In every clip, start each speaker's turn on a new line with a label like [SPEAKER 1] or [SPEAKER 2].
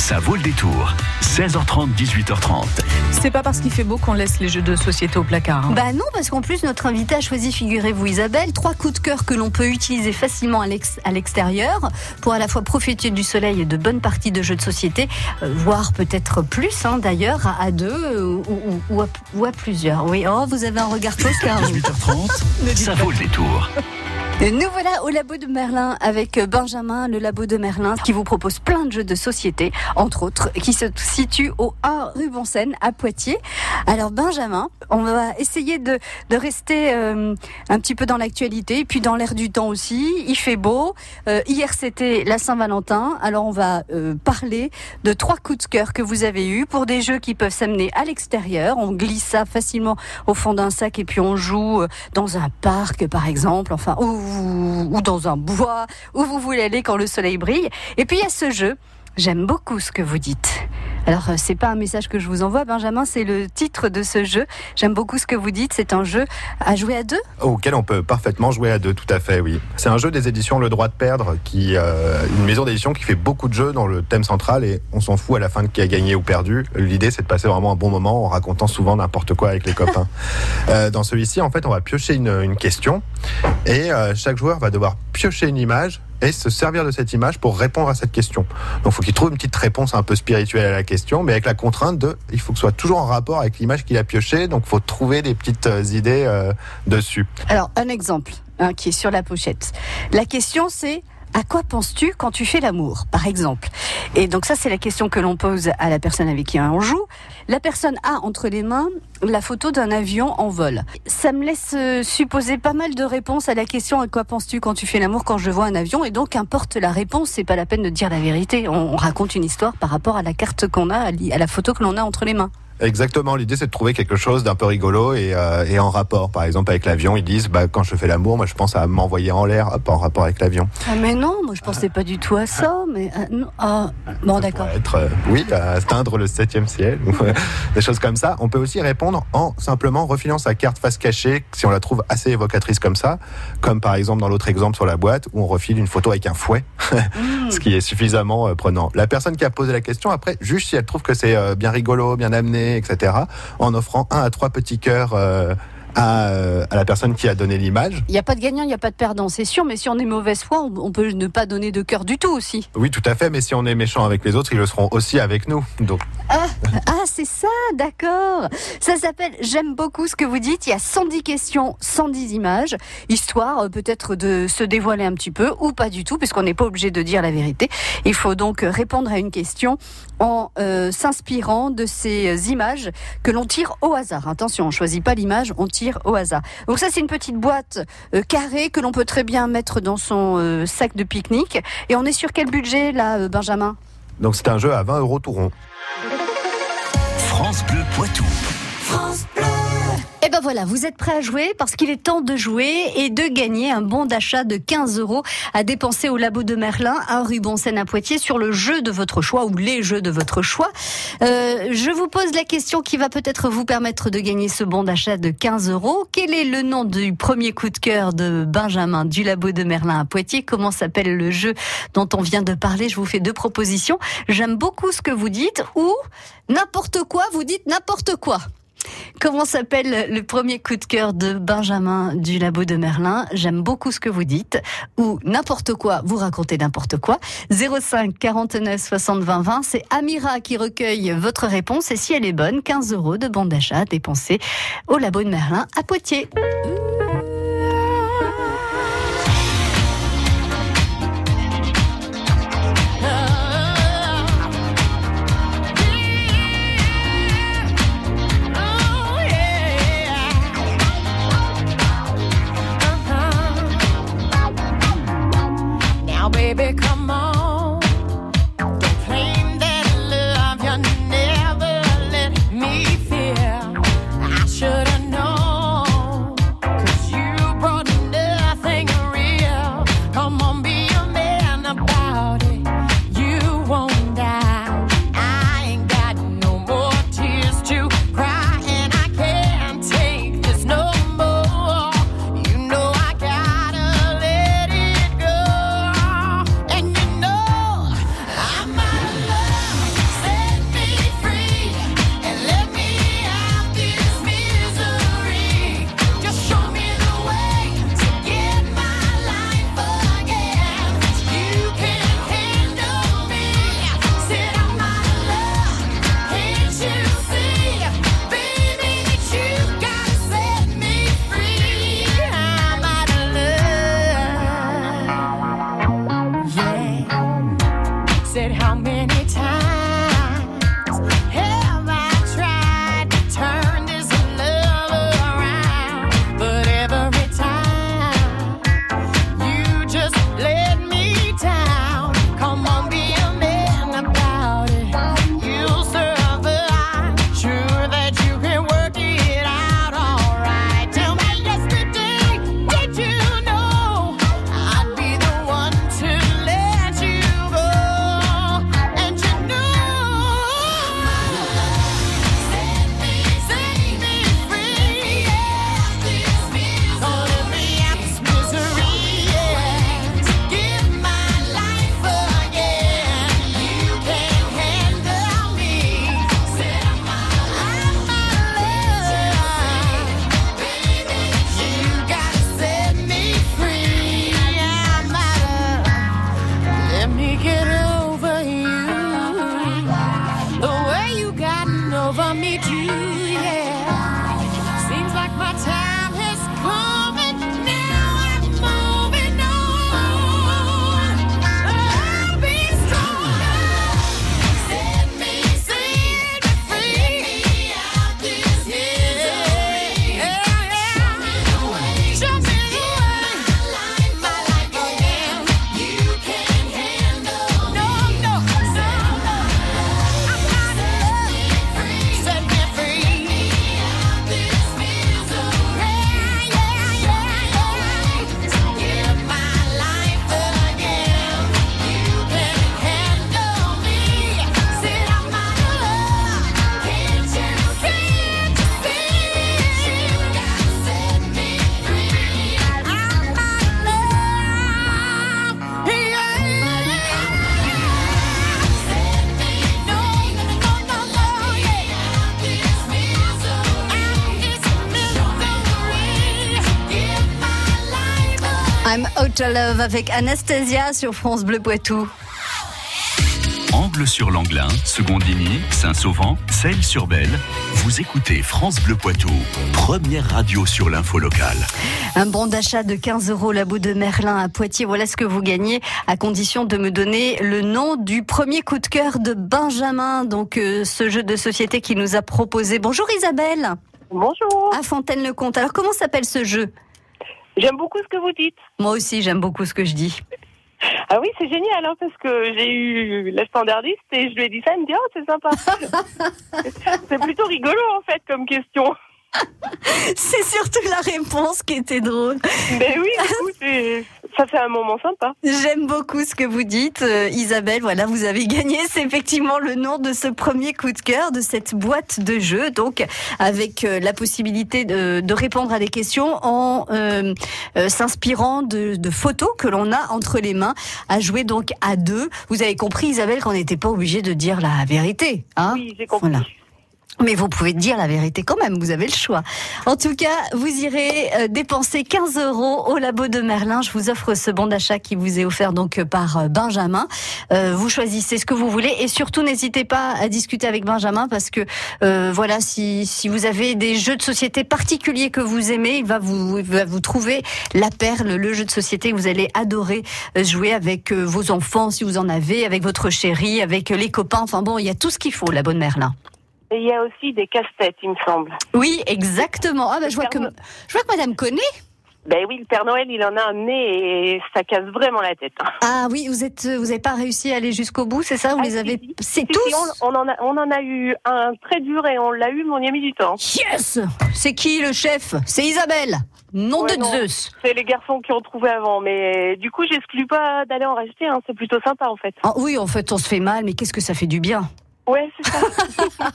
[SPEAKER 1] Ça vaut le détour. 16h30, 18h30.
[SPEAKER 2] C'est pas parce qu'il fait beau qu'on laisse les jeux de société au placard. hein.
[SPEAKER 3] Bah non, parce qu'en plus, notre invité a choisi, figurez-vous Isabelle, trois coups de cœur que l'on peut utiliser facilement à l'ex- à l'extérieur pour à la fois profiter du soleil et de bonnes parties de jeux de société, euh, voire peut-être plus hein, d'ailleurs, à, à deux euh, ou, ou- ou à, ou à plusieurs. Oui, oh, vous avez un regard car
[SPEAKER 1] 18h30, ça vaut le détour.
[SPEAKER 3] Nous voilà au labo de Merlin avec Benjamin, le labo de Merlin, qui vous propose plein de jeux de société, entre autres, qui se situe au 1 rue Bonseine à Poitiers. Alors Benjamin, on va essayer de, de rester euh, un petit peu dans l'actualité, puis dans l'air du temps aussi. Il fait beau. Euh, hier c'était la Saint-Valentin, alors on va euh, parler de trois coups de cœur que vous avez eus pour des jeux qui peuvent s'amener à l'extérieur. On glisse ça facilement au fond d'un sac et puis on joue euh, dans un parc par exemple, enfin ou, dans un bois, où vous voulez aller quand le soleil brille. Et puis il y a ce jeu. J'aime beaucoup ce que vous dites. Alors euh, c'est pas un message que je vous envoie, Benjamin, c'est le titre de ce jeu. J'aime beaucoup ce que vous dites. C'est un jeu à jouer à deux?
[SPEAKER 4] auquel on peut parfaitement jouer à deux, tout à fait, oui. C'est un jeu des éditions Le Droit de Perdre, qui euh, une maison d'édition qui fait beaucoup de jeux dans le thème central et on s'en fout à la fin de qui a gagné ou perdu. L'idée, c'est de passer vraiment un bon moment en racontant souvent n'importe quoi avec les copains. Euh, dans celui-ci, en fait, on va piocher une, une question et euh, chaque joueur va devoir piocher une image et se servir de cette image pour répondre à cette question. Donc, il faut qu'il trouve une petite réponse un peu spirituelle à la question, mais avec la contrainte de, il faut que ce soit toujours en rapport avec l'image qu'il a piochée. Donc, il faut trouver des petites euh, idées euh, dessus.
[SPEAKER 3] Alors un exemple hein, qui est sur la pochette. La question c'est à quoi penses-tu quand tu fais l'amour, par exemple? Et donc ça, c'est la question que l'on pose à la personne avec qui on joue. La personne a entre les mains la photo d'un avion en vol. Ça me laisse euh, supposer pas mal de réponses à la question à quoi penses-tu quand tu fais l'amour quand je vois un avion Et donc, importe la réponse, c'est pas la peine de dire la vérité. On, on raconte une histoire par rapport à la carte qu'on a, à la photo que l'on a entre les mains.
[SPEAKER 4] Exactement, l'idée c'est de trouver quelque chose d'un peu rigolo et, euh, et en rapport. Par exemple avec l'avion, ils disent bah, quand je fais l'amour, moi je pense à m'envoyer en l'air, hop, en rapport avec l'avion.
[SPEAKER 3] Ah mais non, moi je pensais pas du tout à ça. Mais ah, non, ah, bon d'accord.
[SPEAKER 4] Être, euh, oui, à atteindre le septième ciel, ou euh, des choses comme ça. On peut aussi répondre en simplement refilant sa carte face cachée, si on la trouve assez évocatrice comme ça, comme par exemple dans l'autre exemple sur la boîte où on refile une photo avec un fouet, ce qui est suffisamment euh, prenant. La personne qui a posé la question après juge si elle trouve que c'est euh, bien rigolo, bien amené, etc. En offrant un à trois petits cœurs. À, euh, à la personne qui a donné l'image.
[SPEAKER 3] Il n'y a pas de gagnant, il n'y a pas de perdant, c'est sûr. Mais si on est mauvaise foi, on, on peut ne pas donner de cœur du tout aussi.
[SPEAKER 4] Oui, tout à fait, mais si on est méchant avec les autres, ils le seront aussi avec nous. Donc,
[SPEAKER 3] Ah, ah c'est ça, d'accord. Ça s'appelle J'aime beaucoup ce que vous dites. Il y a 110 questions, 110 images, histoire euh, peut-être de se dévoiler un petit peu ou pas du tout, puisqu'on n'est pas obligé de dire la vérité. Il faut donc répondre à une question en euh, s'inspirant de ces images que l'on tire au hasard. Attention, on choisit pas l'image, on tire au hasard. Donc ça, c'est une petite boîte euh, carrée que l'on peut très bien mettre dans son euh, sac de pique-nique. Et on est sur quel budget là, euh, Benjamin?
[SPEAKER 4] Donc c'est un jeu à 20 euros tout rond.
[SPEAKER 1] France Bleu Poitou.
[SPEAKER 3] Et ben voilà, vous êtes prêts à jouer parce qu'il est temps de jouer et de gagner un bon d'achat de 15 euros à dépenser au labo de Merlin à rue Bonseine à Poitiers sur le jeu de votre choix ou les jeux de votre choix. Euh, je vous pose la question qui va peut-être vous permettre de gagner ce bon d'achat de 15 euros. Quel est le nom du premier coup de cœur de Benjamin du labo de Merlin à Poitiers? Comment s'appelle le jeu dont on vient de parler? Je vous fais deux propositions. J'aime beaucoup ce que vous dites ou n'importe quoi, vous dites n'importe quoi. Comment s'appelle le premier coup de cœur de Benjamin du labo de Merlin? J'aime beaucoup ce que vous dites. Ou n'importe quoi, vous racontez n'importe quoi. 05 49 60 20 20, c'est Amira qui recueille votre réponse et si elle est bonne, 15 euros de bon d'achat dépensés au labo de Merlin à Poitiers.
[SPEAKER 5] Of love
[SPEAKER 3] avec Anastasia sur France Bleu Poitou.
[SPEAKER 1] Angle sur l'Anglin, Secondini, Saint-Sauvent, Celles-sur-Belle. Vous écoutez France Bleu Poitou, première radio sur l'info locale.
[SPEAKER 3] Un bon d'achat de 15 euros la bout de Merlin à Poitiers. Voilà ce que vous gagnez à condition de me donner le nom du premier coup de cœur de Benjamin. Donc, euh, ce jeu de société qui nous a proposé. Bonjour Isabelle.
[SPEAKER 6] Bonjour.
[SPEAKER 3] À Fontaine-le-Comte. Alors, comment s'appelle ce jeu?
[SPEAKER 6] J'aime beaucoup ce que vous dites.
[SPEAKER 3] Moi aussi, j'aime beaucoup ce que je dis.
[SPEAKER 6] Ah oui, c'est génial, hein, parce que j'ai eu la standardiste et je lui ai dit ça, elle me dit oh c'est sympa. c'est plutôt rigolo en fait comme question.
[SPEAKER 3] C'est surtout la réponse qui était drôle.
[SPEAKER 6] Mais oui, du coup, c'est- ça fait un moment sympa.
[SPEAKER 3] J'aime beaucoup ce que vous dites, euh, Isabelle. Voilà, vous avez gagné. C'est effectivement le nom de ce premier coup de cœur de cette boîte de jeu. Donc, avec euh, la possibilité de, de répondre à des questions en euh, euh, s'inspirant de, de photos que l'on a entre les mains, à jouer donc à deux. Vous avez compris, Isabelle, qu'on n'était pas obligé de dire la vérité. Hein?
[SPEAKER 6] Oui, j'ai compris.
[SPEAKER 3] Voilà. Mais vous pouvez dire la vérité quand même, vous avez le choix. En tout cas, vous irez euh, dépenser 15 euros au labo de Merlin. Je vous offre ce bon d'achat qui vous est offert donc euh, par euh, Benjamin. Euh, vous choisissez ce que vous voulez et surtout n'hésitez pas à discuter avec Benjamin parce que euh, voilà, si, si vous avez des jeux de société particuliers que vous aimez, il va vous, il va vous trouver la perle, le jeu de société que vous allez adorer jouer avec vos enfants si vous en avez, avec votre chérie, avec les copains. Enfin bon, il y a tout ce qu'il faut, la bonne Merlin.
[SPEAKER 6] Et il y a aussi des casse-têtes, il me semble.
[SPEAKER 3] Oui, exactement. Ah bah, je vois que je vois que Madame connaît.
[SPEAKER 6] Ben oui, le Père Noël, il en a amené et ça casse vraiment la tête. hein.
[SPEAKER 3] Ah oui, vous êtes vous n'avez pas réussi à aller jusqu'au bout, c'est ça? Vous
[SPEAKER 6] Ah,
[SPEAKER 3] les avez
[SPEAKER 6] si.
[SPEAKER 3] c'est
[SPEAKER 6] Si,
[SPEAKER 3] tous?
[SPEAKER 6] si, on, on en a, on en a eu un très dur et on l'a eu, mais on y a mis du temps.
[SPEAKER 3] Yes C'est qui le chef? C'est Isabelle. Nom
[SPEAKER 6] Ouais,
[SPEAKER 3] de
[SPEAKER 6] non.
[SPEAKER 3] Zeus.
[SPEAKER 6] C'est les garçons qui ont trouvé avant, mais du coup, j'exclus pas d'aller en racheter. hein. C'est plutôt sympa en fait.
[SPEAKER 3] Ah oui, en fait, on se fait mal, mais qu'est-ce que ça fait du bien?
[SPEAKER 6] Ouais, c'est ça.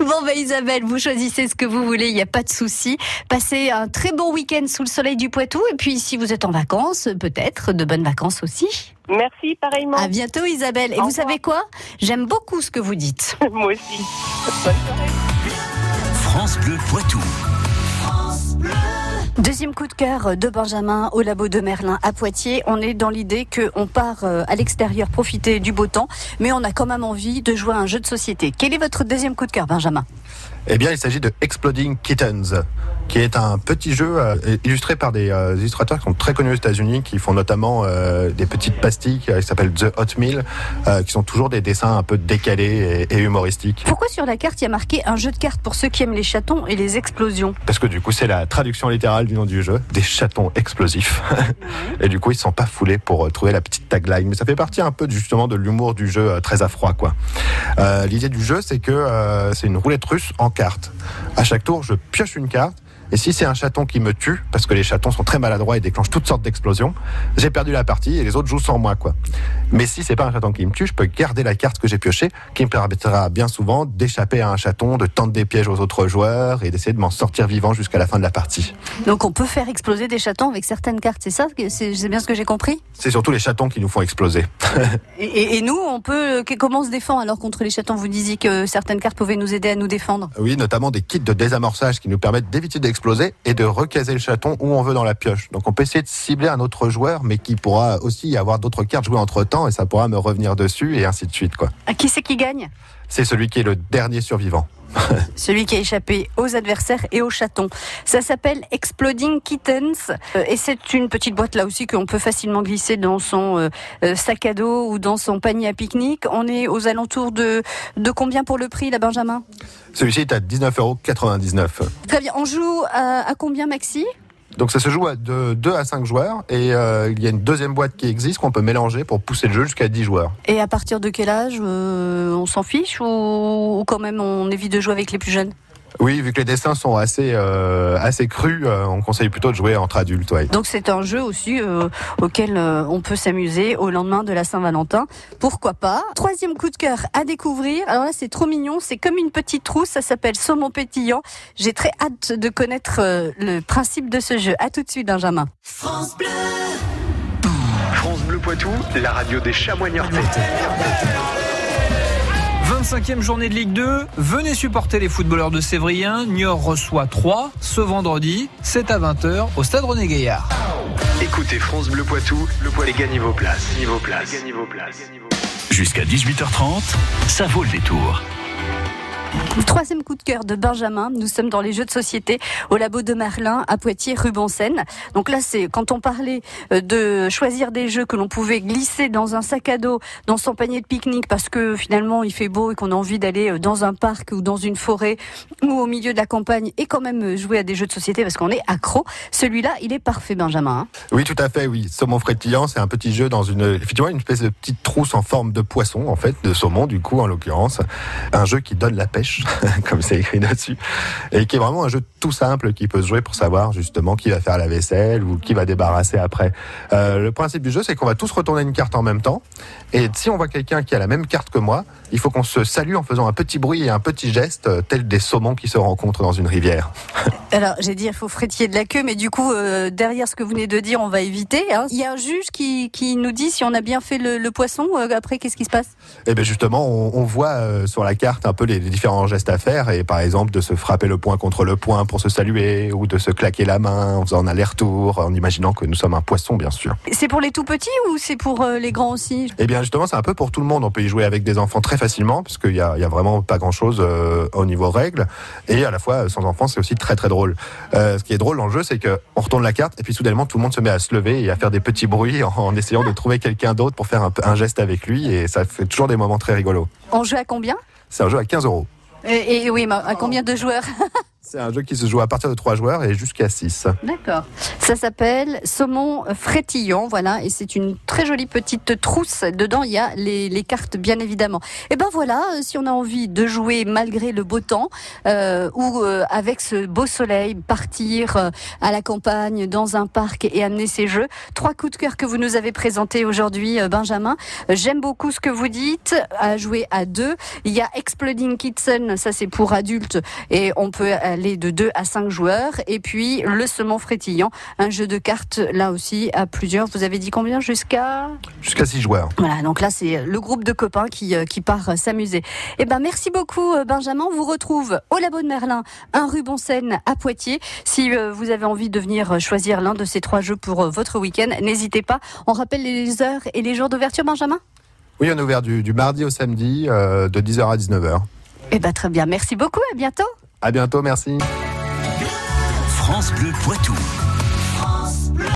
[SPEAKER 3] Bon, bah Isabelle, vous choisissez ce que vous voulez, il n'y a pas de souci. Passez un très bon week-end sous le soleil du Poitou, et puis si vous êtes en vacances, peut-être de bonnes vacances aussi.
[SPEAKER 6] Merci, pareillement.
[SPEAKER 3] À bientôt Isabelle. Et
[SPEAKER 6] Au
[SPEAKER 3] vous
[SPEAKER 6] revoir.
[SPEAKER 3] savez quoi? J'aime beaucoup ce que vous dites.
[SPEAKER 6] Moi aussi. Bonne soirée.
[SPEAKER 1] France Bleu Poitou.
[SPEAKER 3] Deuxième coup de cœur de Benjamin au labo de Merlin à Poitiers. On est dans l'idée qu'on part euh, à l'extérieur profiter du beau temps, mais on a quand même envie de jouer à un jeu de société. Quel est votre deuxième coup de cœur, Benjamin?
[SPEAKER 4] Eh bien, il s'agit de Exploding Kittens, qui est un petit jeu euh, illustré par des euh, illustrateurs qui sont très connus aux États-Unis, qui font notamment euh, des petites pastilles qui s'appellent The Hot Meal, qui sont toujours des dessins un peu décalés et, humoristiques.
[SPEAKER 3] Pourquoi sur la carte il y a marqué un jeu de cartes pour ceux qui aiment les chatons et les explosions?
[SPEAKER 4] Parce que du coup, c'est la traduction littérale du nom du jeu, des chatons explosifs. et du coup, ils ne sont pas foulés pour trouver la petite tagline. Mais ça fait partie un peu justement de l'humour du jeu très à froid. quoi. Euh, L'idée du jeu, c'est que euh, c'est une roulette russe en cartes. À chaque tour, je pioche une carte. Et si c'est un chaton qui me tue, parce que les chatons sont très maladroits et déclenchent toutes sortes d'explosions, j'ai perdu la partie et les autres jouent sans moi, quoi. Mais si c'est pas un chaton qui me tue, je peux garder la carte que j'ai piochée, qui me permettra bien souvent d'échapper à un chaton, de tendre des pièges aux autres joueurs et d'essayer de m'en sortir vivant jusqu'à la fin de la partie.
[SPEAKER 3] Donc on peut faire exploser des chatons avec certaines cartes, c'est ça? C'est bien ce que j'ai compris?
[SPEAKER 4] C'est surtout les chatons qui nous font exploser.
[SPEAKER 3] et, et- et nous, on peut comment on se défend alors contre les chatons? Vous disiez que certaines cartes pouvaient nous aider à nous défendre.
[SPEAKER 4] Oui, notamment des kits de désamorçage qui nous permettent d'éviter d'exploser et de recaser le chaton où on veut dans la pioche. Donc on peut essayer de cibler un autre joueur, mais qui pourra aussi avoir d'autres cartes jouées entre temps et ça pourra me revenir dessus et ainsi de suite, quoi.
[SPEAKER 3] À qui c'est qui gagne?
[SPEAKER 4] C'est celui qui est le dernier survivant.
[SPEAKER 3] Celui qui a échappé aux adversaires et aux chatons. Ça s'appelle Exploding Kittens euh, et c'est une petite boîte là aussi qu'on peut facilement glisser dans son euh, euh, sac à dos ou dans son panier à pique-nique. On est aux alentours de, de combien pour le prix là Benjamin?
[SPEAKER 4] Celui-ci est à 19,99€.
[SPEAKER 3] Très bien, on joue à, à combien Maxi?
[SPEAKER 4] Donc ça se joue à de 2 à 5 joueurs et euh, il y a une deuxième boîte qui existe qu'on peut mélanger pour pousser le jeu jusqu'à 10 joueurs.
[SPEAKER 3] Et à partir de quel âge euh, on s'en fiche ou, ou quand même on évite de jouer avec les plus jeunes?
[SPEAKER 4] Oui, vu que les dessins sont assez, euh, assez crus, euh, on conseille plutôt de jouer entre adultes. ouais.
[SPEAKER 3] Donc c'est un jeu aussi euh, auquel euh, on peut s'amuser au lendemain de la Saint-Valentin. Pourquoi pas? Troisième coup de cœur à découvrir. Alors là c'est trop mignon, c'est comme une petite trousse, ça s'appelle Saumon pétillant. J'ai très hâte de connaître euh, le principe de ce jeu. À tout de suite Benjamin.
[SPEAKER 7] France Bleu Poitou, la radio des chamois niortais.
[SPEAKER 8] 25e journée de Ligue 2, venez supporter les footballeurs de Sévrien. Niort reçoit 3 ce vendredi, c'est à 20h au stade René Gaillard.
[SPEAKER 7] Écoutez France Bleu Poitou, le poil vos places. Vos places.
[SPEAKER 1] Jusqu'à 18h30, ça vaut le détour.
[SPEAKER 3] Troisième coup de cœur de Benjamin. Nous sommes dans les jeux de société au labo de Merlin à Poitiers, rue. Donc là, c'est quand on parlait euh, de choisir des jeux que l'on pouvait glisser dans un sac à dos, dans son panier de pique-nique, parce que finalement il fait beau et qu'on a envie d'aller euh, dans un parc ou dans une forêt ou au milieu de la campagne et quand même euh, jouer à des jeux de société parce qu'on est accro. Celui-là, il est parfait, Benjamin. hein.
[SPEAKER 4] Oui, tout à fait, oui. Saumon frétillant, c'est un petit jeu dans une, effectivement, une espèce de petite trousse en forme de poisson, en fait, de saumon, du coup, en l'occurrence. Un jeu qui donne la comme c'est écrit dessus. Et qui est vraiment un jeu tout simple qui peut se jouer pour savoir, justement, qui va faire la vaisselle ou qui va débarrasser après. Euh, le principe du jeu, c'est qu'on va tous retourner une carte en même temps. Et si on voit quelqu'un qui a la même carte que moi, il faut qu'on se salue en faisant un petit bruit et un petit geste, euh, tel des saumons qui se rencontrent dans une rivière.
[SPEAKER 3] Alors, j'ai dit, il faut frétiller de la queue, mais du coup, euh, derrière ce que vous venez de dire, on va éviter. hein. Il y a un juge qui, qui nous dit si on a bien fait le, le poisson. euh, après, qu'est-ce qui se passe?
[SPEAKER 4] Et bien justement, on, on voit euh, sur la carte un peu les, les différents gestes à faire, et par exemple de se frapper le poing contre le poing pour se saluer, ou de se claquer la main en faisant un aller-retour, en imaginant que nous sommes un poisson, bien sûr.
[SPEAKER 3] C'est pour les tout petits ou c'est pour les grands aussi?
[SPEAKER 4] Et bien justement, c'est un peu pour tout le monde. On peut y jouer avec des enfants très facilement, parce qu'il y a, a vraiment pas grand-chose au niveau règles, et à la fois sans enfants, c'est aussi très très drôle. Euh, ce qui est drôle dans le jeu, c'est que on retourne la carte, et puis soudainement tout le monde se met à se lever et à faire des petits bruits en, en essayant de trouver quelqu'un d'autre pour faire un geste avec lui, et ça fait toujours des moments très rigolos.
[SPEAKER 3] On joue à combien?
[SPEAKER 4] C'est un jeu à 15 euros.
[SPEAKER 3] et, et oui, mais à combien de joueurs?
[SPEAKER 4] C'est un jeu qui se joue à partir de 3 joueurs et jusqu'à 6.
[SPEAKER 3] D'accord. Ça s'appelle Saumon frétillant, voilà, et c'est une très jolie petite trousse. Dedans, il y a les, cartes, bien évidemment. Et ben voilà, euh, si on a envie de jouer malgré le beau temps euh, ou euh, avec ce beau soleil, partir à la campagne, dans un parc et amener ses jeux. Trois coups de cœur que vous nous avez présentés aujourd'hui, Benjamin. J'aime beaucoup ce que vous dites, à jouer à deux. Il y a Exploding Kitchen, ça c'est pour adultes, et on peut aller aller de 2 à 5 joueurs. Et puis le semant frétillant, un jeu de cartes là aussi à plusieurs. Vous avez dit combien jusqu'à?
[SPEAKER 4] Jusqu'à 6 joueurs.
[SPEAKER 3] Voilà, donc là c'est le groupe de copains qui, euh, qui part euh, s'amuser. Eh ben merci beaucoup euh, Benjamin. On vous retrouve au Labo de Merlin, un rue Bonseine à Poitiers. Si vous avez envie de venir choisir l'un de ces trois jeux pour votre week-end, n'hésitez pas. On rappelle les heures et les jours d'ouverture, Benjamin?
[SPEAKER 4] Oui, on est ouvert du, du mardi au samedi euh, de 10h à 19h.
[SPEAKER 3] Eh ben très bien. Merci beaucoup. À bientôt.
[SPEAKER 4] À bientôt, merci.
[SPEAKER 1] France Bleu Poitou.